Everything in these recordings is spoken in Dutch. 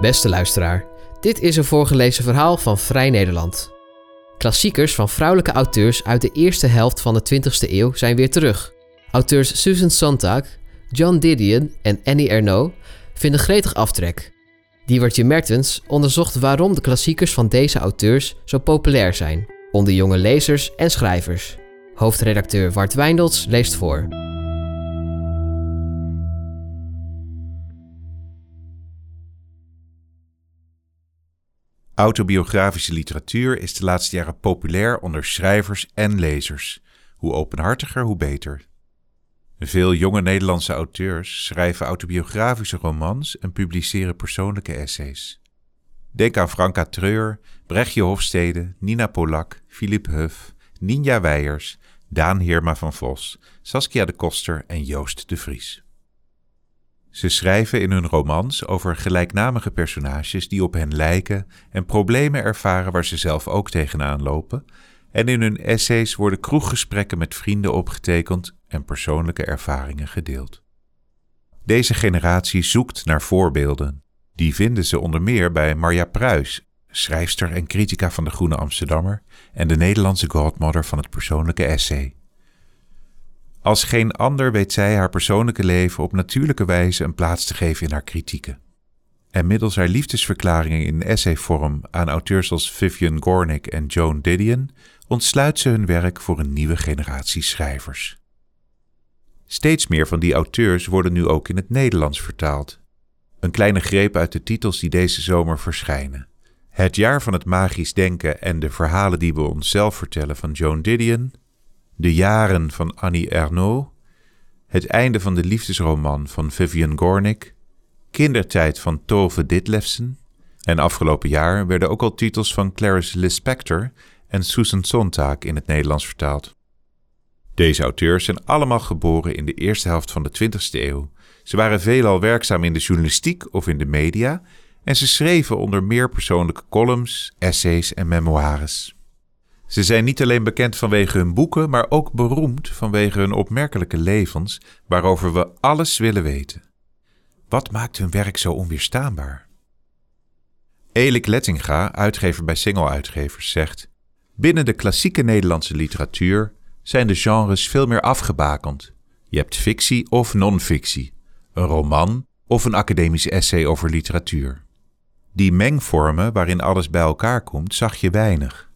Beste luisteraar, dit is een voorgelezen verhaal van Vrij Nederland. Klassiekers van vrouwelijke auteurs uit de eerste helft van de 20e eeuw zijn weer terug. Auteurs Susan Sontag, John Didion en Annie Ernaux vinden gretig aftrek. Diewertje Mertens onderzocht waarom de klassiekers van deze auteurs zo populair zijn onder jonge lezers en schrijvers. Hoofdredacteur Wart Wijndels leest voor. Autobiografische literatuur is de laatste jaren populair onder schrijvers en lezers. Hoe openhartiger, hoe beter. Veel jonge Nederlandse auteurs schrijven autobiografische romans en publiceren persoonlijke essays. Denk aan Franka Treur, Brechtje Hofstede, Nina Polak, Philippe Huff, Ninja Weijers, Daan Heerma van Vos, Saskia de Koster en Joost de Vries. Ze schrijven in hun romans over gelijknamige personages die op hen lijken en problemen ervaren waar ze zelf ook tegenaan lopen. En in hun essays worden kroeggesprekken met vrienden opgetekend en persoonlijke ervaringen gedeeld. Deze generatie zoekt naar voorbeelden. Die vinden ze onder meer bij Marja Pruis, schrijfster en critica van de Groene Amsterdammer en de Nederlandse godmother van het persoonlijke essay. Als geen ander weet zij haar persoonlijke leven op natuurlijke wijze een plaats te geven in haar kritieken. En middels haar liefdesverklaringen in essayvorm aan auteurs als Vivian Gornick en Joan Didion ontsluit ze hun werk voor een nieuwe generatie schrijvers. Steeds meer van die auteurs worden nu ook in het Nederlands vertaald. Een kleine greep uit de titels die deze zomer verschijnen. Het jaar van het magisch denken en de verhalen die we onszelf vertellen van Joan Didion, De jaren van Annie Ernaux, Het einde van de liefdesroman van Vivian Gornick, Kindertijd van Tove Ditlevsen en afgelopen jaar werden ook al titels van Clarice Lispector en Susan Sontag in het Nederlands vertaald. Deze auteurs zijn allemaal geboren in de eerste helft van de 20e eeuw. Ze waren veelal werkzaam in de journalistiek of in de media en ze schreven onder meer persoonlijke columns, essays en memoires. Ze zijn niet alleen bekend vanwege hun boeken, maar ook beroemd vanwege hun opmerkelijke levens waarover we alles willen weten. Wat maakt hun werk zo onweerstaanbaar? Elik Lettinga, uitgever bij Single Uitgevers, zegt: Binnen de klassieke Nederlandse literatuur zijn de genres veel meer afgebakend. Je hebt fictie of non-fictie, een roman of een academisch essay over literatuur. Die mengvormen waarin alles bij elkaar komt, zag je weinig.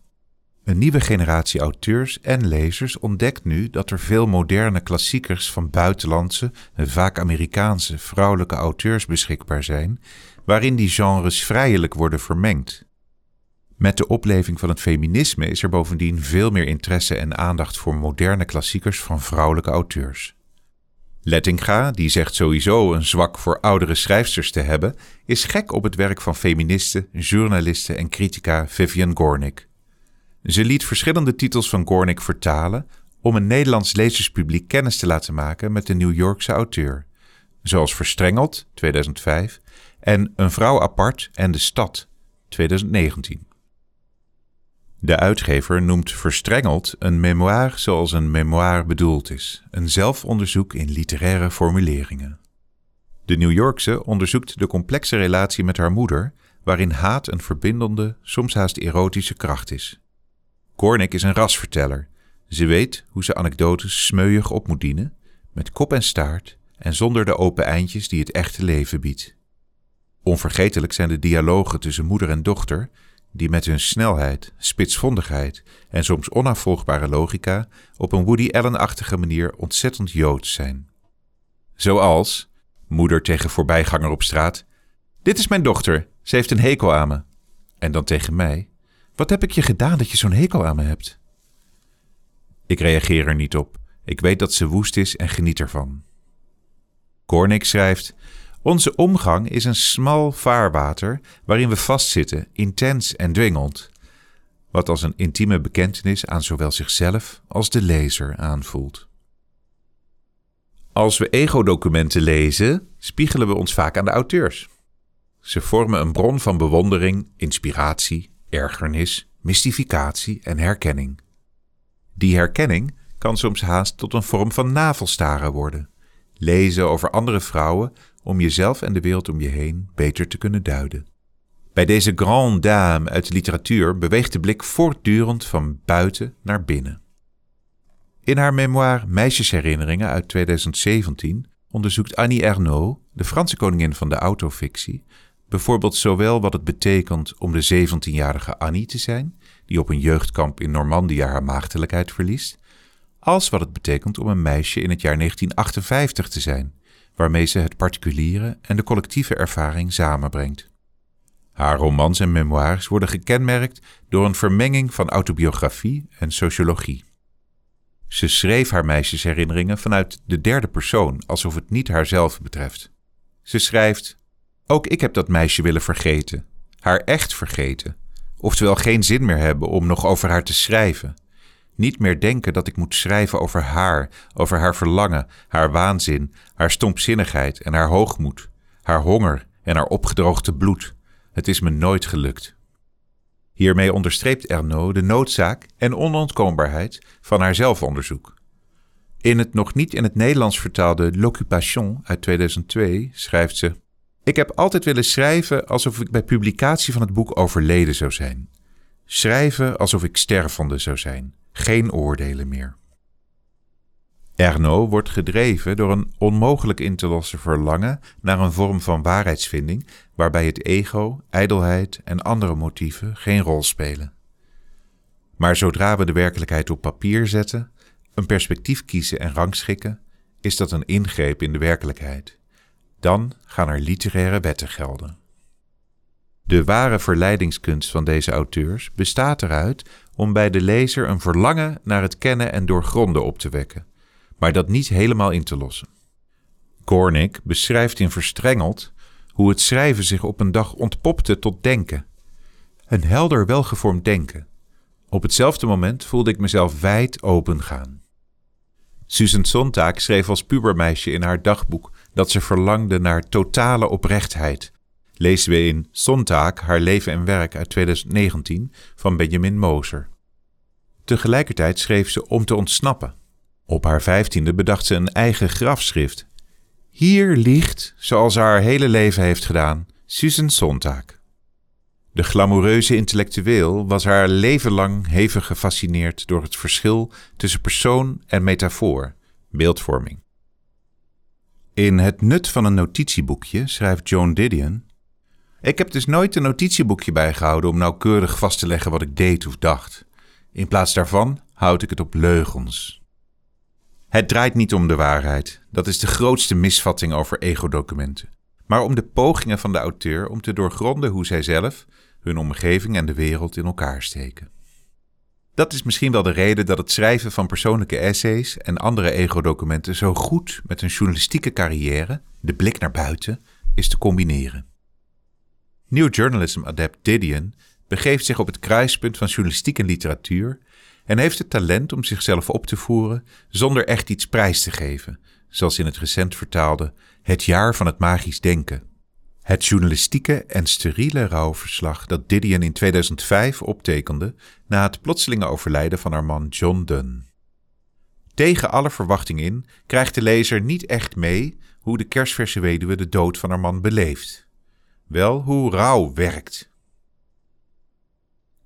Een nieuwe generatie auteurs en lezers ontdekt nu dat er veel moderne klassiekers van buitenlandse en vaak Amerikaanse vrouwelijke auteurs beschikbaar zijn, waarin die genres vrijelijk worden vermengd. Met de opleving van het feminisme is er bovendien veel meer interesse en aandacht voor moderne klassiekers van vrouwelijke auteurs. Lettinga, die zegt sowieso een zwak voor oudere schrijfsters te hebben, is gek op het werk van feministe, journaliste en critica Vivian Gornick. Ze liet verschillende titels van Gornick vertalen om een Nederlands lezerspubliek kennis te laten maken met de New Yorkse auteur, zoals Verstrengeld 2005 en Een vrouw apart en de stad 2019. De uitgever noemt Verstrengeld een memoir zoals een memoir bedoeld is, een zelfonderzoek in literaire formuleringen. De New Yorkse onderzoekt de complexe relatie met haar moeder, waarin haat een verbindende, soms haast erotische kracht is. Cornick is een rasverteller. Ze weet hoe ze anekdotes smeuig op moet dienen, met kop en staart en zonder de open eindjes die het echte leven biedt. Onvergetelijk zijn de dialogen tussen moeder en dochter, die met hun snelheid, spitsvondigheid en soms onafvolgbare logica op een Woody Allen-achtige manier ontzettend joods zijn. Zoals, moeder tegen voorbijganger op straat, dit is mijn dochter, ze heeft een hekel aan me. En dan tegen mij, wat heb ik je gedaan dat je zo'n hekel aan me hebt? Ik reageer er niet op. Ik weet dat ze woest is en geniet ervan. Cornick schrijft: onze omgang is een smal vaarwater waarin we vastzitten, intens en dwingend, wat als een intieme bekentenis aan zowel zichzelf als de lezer aanvoelt. Als we ego-documenten lezen, spiegelen we ons vaak aan de auteurs. Ze vormen een bron van bewondering, inspiratie, ergernis, mystificatie en herkenning. Die herkenning kan soms haast tot een vorm van navelstaren worden. Lezen over andere vrouwen om jezelf en de wereld om je heen beter te kunnen duiden. Bij deze grande dame uit de literatuur beweegt de blik voortdurend van buiten naar binnen. In haar memoir Meisjesherinneringen uit 2017 onderzoekt Annie Ernaux, de Franse koningin van de autofictie, bijvoorbeeld zowel wat het betekent om de 17-jarige Annie te zijn, die op een jeugdkamp in Normandië haar maagdelijkheid verliest, als wat het betekent om een meisje in het jaar 1958 te zijn, waarmee ze het particuliere en de collectieve ervaring samenbrengt. Haar romans en memoires worden gekenmerkt door een vermenging van autobiografie en sociologie. Ze schreef haar meisjesherinneringen vanuit de derde persoon, alsof het niet haarzelf betreft. Ze schrijft: Ook ik heb dat meisje willen vergeten, haar echt vergeten, oftewel geen zin meer hebben om nog over haar te schrijven. Niet meer denken dat ik moet schrijven over haar, over haar verlangen, haar waanzin, haar stompzinnigheid en haar hoogmoed, haar honger en haar opgedroogde bloed. Het is me nooit gelukt. Hiermee onderstreept Ernaud de noodzaak en onontkoombaarheid van haar zelfonderzoek. In het nog niet in het Nederlands vertaalde L'Occupation uit 2002 schrijft ze: Ik heb altijd willen schrijven alsof ik bij publicatie van het boek overleden zou zijn. Schrijven alsof ik stervende zou zijn. Geen oordelen meer. Erno wordt gedreven door een onmogelijk in te lossen verlangen naar een vorm van waarheidsvinding waarbij het ego, ijdelheid en andere motieven geen rol spelen. Maar zodra we de werkelijkheid op papier zetten, een perspectief kiezen en rangschikken, is dat een ingreep in de werkelijkheid. Dan gaan er literaire wetten gelden. De ware verleidingskunst van deze auteurs bestaat eruit om bij de lezer een verlangen naar het kennen en doorgronden op te wekken maar dat niet helemaal in te lossen. Gornick beschrijft in Verstrengeld hoe het schrijven zich op een dag ontpopte tot denken. Een helder, welgevormd denken. Op hetzelfde moment voelde ik mezelf wijd open gaan. Susan Sontag schreef als pubermeisje in haar dagboek dat ze verlangde naar totale oprechtheid. Lezen we in Sontag, haar leven en werk uit 2019 van Benjamin Moser. Tegelijkertijd schreef ze om te ontsnappen. Op haar vijftiende bedacht ze een eigen grafschrift. Hier ligt, zoals ze haar hele leven heeft gedaan, Susan Sontag. De glamoureuze intellectueel was haar leven lang hevig gefascineerd door het verschil tussen persoon en metafoor, beeldvorming. In Het nut van een notitieboekje schrijft Joan Didion: Ik heb dus nooit een notitieboekje bijgehouden om nauwkeurig vast te leggen wat ik deed of dacht. In plaats daarvan houd ik het op leugens, het draait niet om de waarheid. Dat is de grootste misvatting over ego-documenten. Maar om de pogingen van de auteur om te doorgronden hoe zij zelf, hun omgeving en de wereld in elkaar steken. Dat is misschien wel de reden dat het schrijven van persoonlijke essays en andere ego-documenten zo goed met een journalistieke carrière, de blik naar buiten, is te combineren. New Journalism adept Didion begeeft zich op het kruispunt van journalistiek en literatuur en heeft het talent om zichzelf op te voeren zonder echt iets prijs te geven, zoals in het recent vertaalde Het jaar van het magisch denken. Het journalistieke en steriele rouwverslag dat Didion in 2005 optekende na het plotselinge overlijden van haar man John Dunn. Tegen alle verwachting in krijgt de lezer niet echt mee hoe de kerstverse weduwe de dood van haar man beleeft. Wel hoe rouw werkt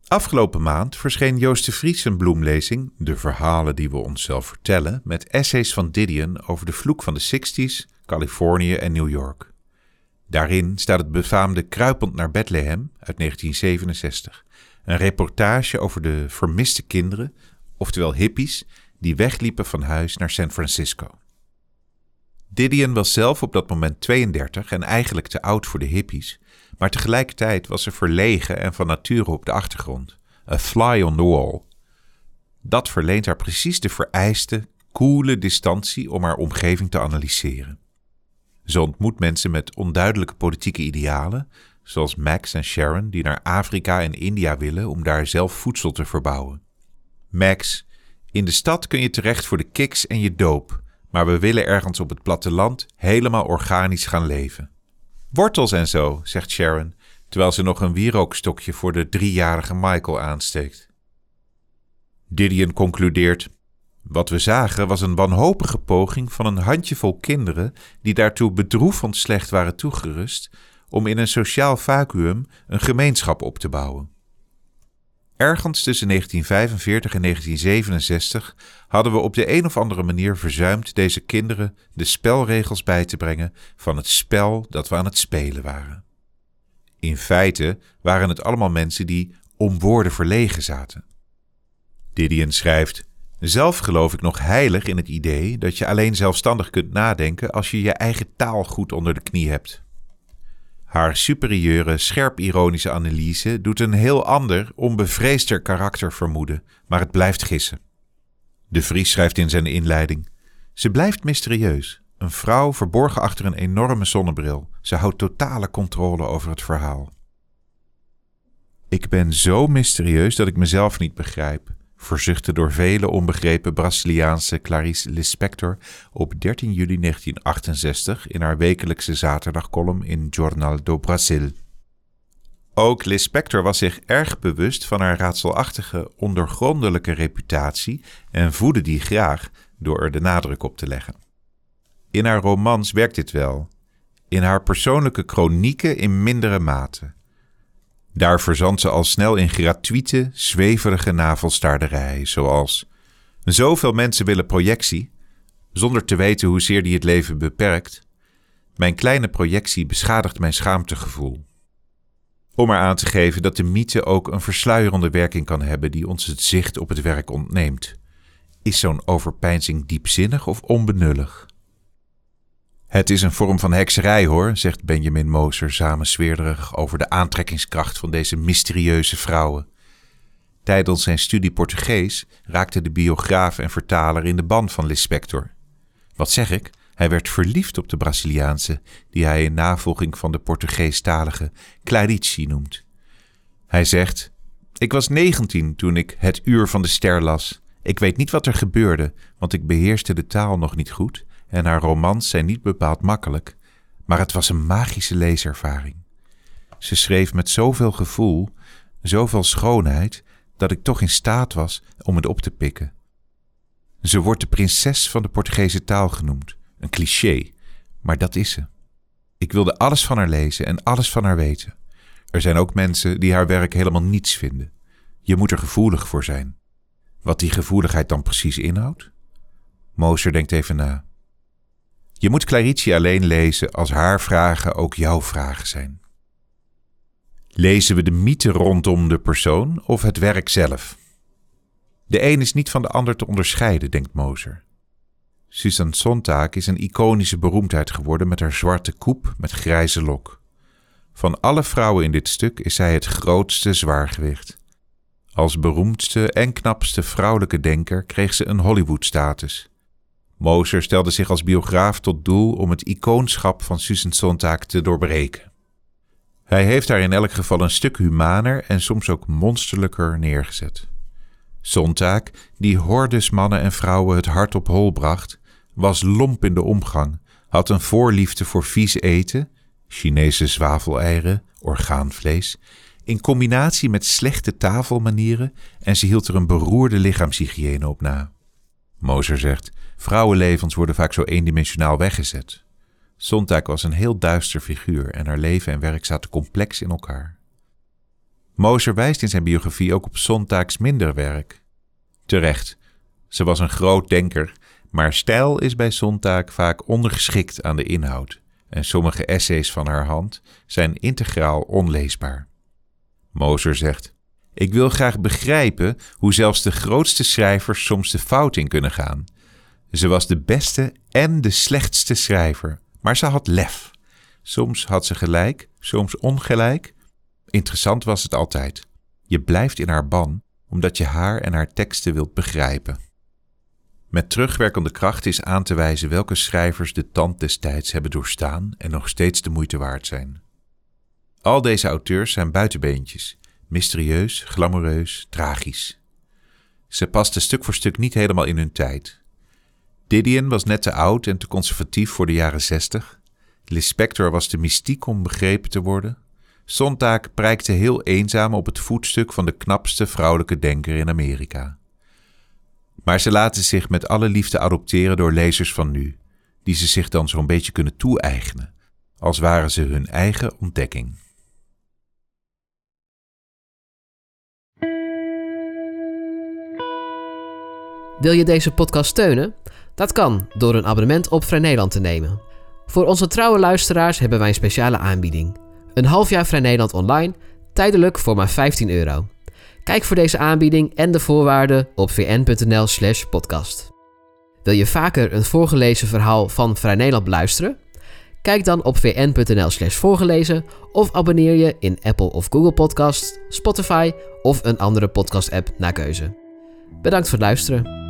Afgelopen maand verscheen Joost de Vries een bloemlezing, De Verhalen die we onszelf vertellen, met essays van Didion over de vloek van de 60s, Californië en New York. Daarin staat het befaamde Kruipend naar Bethlehem uit 1967, een reportage over de vermiste kinderen, oftewel hippies, die wegliepen van huis naar San Francisco. Didion was zelf op dat moment 32 en eigenlijk te oud voor de hippies, maar tegelijkertijd was ze verlegen en van nature op de achtergrond. A fly on the wall. Dat verleent haar precies de vereiste, koele distantie om haar omgeving te analyseren. Ze ontmoet mensen met onduidelijke politieke idealen, zoals Max en Sharon, die naar Afrika en India willen om daar zelf voedsel te verbouwen. Max, in de stad kun je terecht voor de kiks en je doop, maar we willen ergens op het platteland helemaal organisch gaan leven. Wortels en zo, zegt Sharon, terwijl ze nog een wierookstokje voor de driejarige Michael aansteekt. Didion concludeert: Wat we zagen was een wanhopige poging van een handjevol kinderen die daartoe bedroevend slecht waren toegerust om in een sociaal vacuüm een gemeenschap op te bouwen. Ergens tussen 1945 en 1967 hadden we op de een of andere manier verzuimd deze kinderen de spelregels bij te brengen van het spel dat we aan het spelen waren. In feite waren het allemaal mensen die om woorden verlegen zaten. Didion schrijft: Zelf geloof ik nog heilig in het idee dat je alleen zelfstandig kunt nadenken als je je eigen taal goed onder de knie hebt. Haar superieure, scherp ironische analyse doet een heel ander, onbevreesder karakter vermoeden, maar het blijft gissen. De Vries schrijft in zijn inleiding: Ze blijft mysterieus. Een vrouw verborgen achter een enorme zonnebril. Ze houdt totale controle over het verhaal. Ik ben zo mysterieus dat ik mezelf niet begrijp, verzuchtte door vele onbegrepen Braziliaanse Clarice Lispector op 13 juli 1968 in haar wekelijkse zaterdagcolumn in Jornal do Brasil. Ook Lispector was zich erg bewust van haar raadselachtige, ondergrondelijke reputatie en voedde die graag door er de nadruk op te leggen. In haar romans werkt dit wel, in haar persoonlijke kronieken in mindere mate. Daar verzandt ze al snel in gratuite, zweverige navelstaarderij, zoals zoveel mensen willen projectie, zonder te weten hoezeer die het leven beperkt. Mijn kleine projectie beschadigt mijn schaamtegevoel. Om er aan te geven dat de mythe ook een versluierende werking kan hebben die ons het zicht op het werk ontneemt. Is zo'n overpeinzing diepzinnig of onbenullig? Het is een vorm van hekserij hoor, zegt Benjamin Moser samensweerderig over de aantrekkingskracht van deze mysterieuze vrouwen. Tijdens zijn studie Portugees raakte de biograaf en vertaler in de ban van Lispector. Wat zeg ik? Hij werd verliefd op de Braziliaanse, die hij in navolging van de Portugeestalige Clarice noemt. Hij zegt: Ik was negentien toen ik Het Uur van de Ster las. Ik weet niet wat er gebeurde, want ik beheerste de taal nog niet goed en haar romans zijn niet bepaald makkelijk, maar het was een magische leeservaring. Ze schreef met zoveel gevoel, zoveel schoonheid, dat ik toch in staat was om het op te pikken. Ze wordt de prinses van de Portugese taal genoemd, een cliché, maar dat is ze. Ik wilde alles van haar lezen en alles van haar weten. Er zijn ook mensen die haar werk helemaal niets vinden. Je moet er gevoelig voor zijn. Wat die gevoeligheid dan precies inhoudt? Moser denkt even na. Je moet Clarice alleen lezen als haar vragen ook jouw vragen zijn. Lezen we de mythe rondom de persoon of het werk zelf? De een is niet van de ander te onderscheiden, denkt Moser. Susan Sontag is een iconische beroemdheid geworden met haar zwarte koep met grijze lok. Van alle vrouwen in dit stuk is zij het grootste zwaargewicht. Als beroemdste en knapste vrouwelijke denker kreeg ze een Hollywood-status. Moser stelde zich als biograaf tot doel om het icoonschap van Susan Sontag te doorbreken. Hij heeft haar in elk geval een stuk humaner en soms ook monsterlijker neergezet. Sontag, die hordes mannen en vrouwen het hart op hol bracht, was lomp in de omgang, had een voorliefde voor vies eten, Chinese zwaveleieren, orgaanvlees, in combinatie met slechte tafelmanieren en ze hield er een beroerde lichaamshygiëne op na. Moser zegt: Vrouwenlevens worden vaak zo eendimensionaal weggezet. Sontag was een heel duister figuur en haar leven en werk zaten complex in elkaar. Moser wijst in zijn biografie ook op Sontags minder werk. Terecht, ze was een groot denker, maar stijl is bij Sontag vaak ondergeschikt aan de inhoud en sommige essays van haar hand zijn integraal onleesbaar. Moser zegt: Ik wil graag begrijpen hoe zelfs de grootste schrijvers soms de fout in kunnen gaan ze was de beste en de slechtste schrijver, maar ze had lef. Soms had ze gelijk, soms ongelijk. Interessant was het altijd. Je blijft in haar ban omdat je haar en haar teksten wilt begrijpen. Met terugwerkende kracht is aan te wijzen welke schrijvers de tand des tijds hebben doorstaan en nog steeds de moeite waard zijn. Al deze auteurs zijn buitenbeentjes, mysterieus, glamoureus, tragisch. Ze pasten stuk voor stuk niet helemaal in hun tijd. Didion was net te oud en te conservatief voor de jaren zestig. Lispector was te mystiek om begrepen te worden. Sontag prijkte heel eenzaam op het voetstuk van de knapste vrouwelijke denker in Amerika. Maar ze laten zich met alle liefde adopteren door lezers van nu, die ze zich dan zo'n beetje kunnen toe-eigenen, als waren ze hun eigen ontdekking. Wil je deze podcast steunen? Dat kan door een abonnement op Vrij Nederland te nemen. Voor onze trouwe luisteraars hebben wij een speciale aanbieding. Een half jaar Vrij Nederland online, tijdelijk voor maar 15 euro. Kijk voor deze aanbieding en de voorwaarden op vn.nl/slash podcast. Wil je vaker een voorgelezen verhaal van Vrij Nederland beluisteren? Kijk dan op vn.nl/slash voorgelezen of abonneer je in Apple of Google Podcasts, Spotify of een andere podcast-app naar keuze. Bedankt voor het luisteren.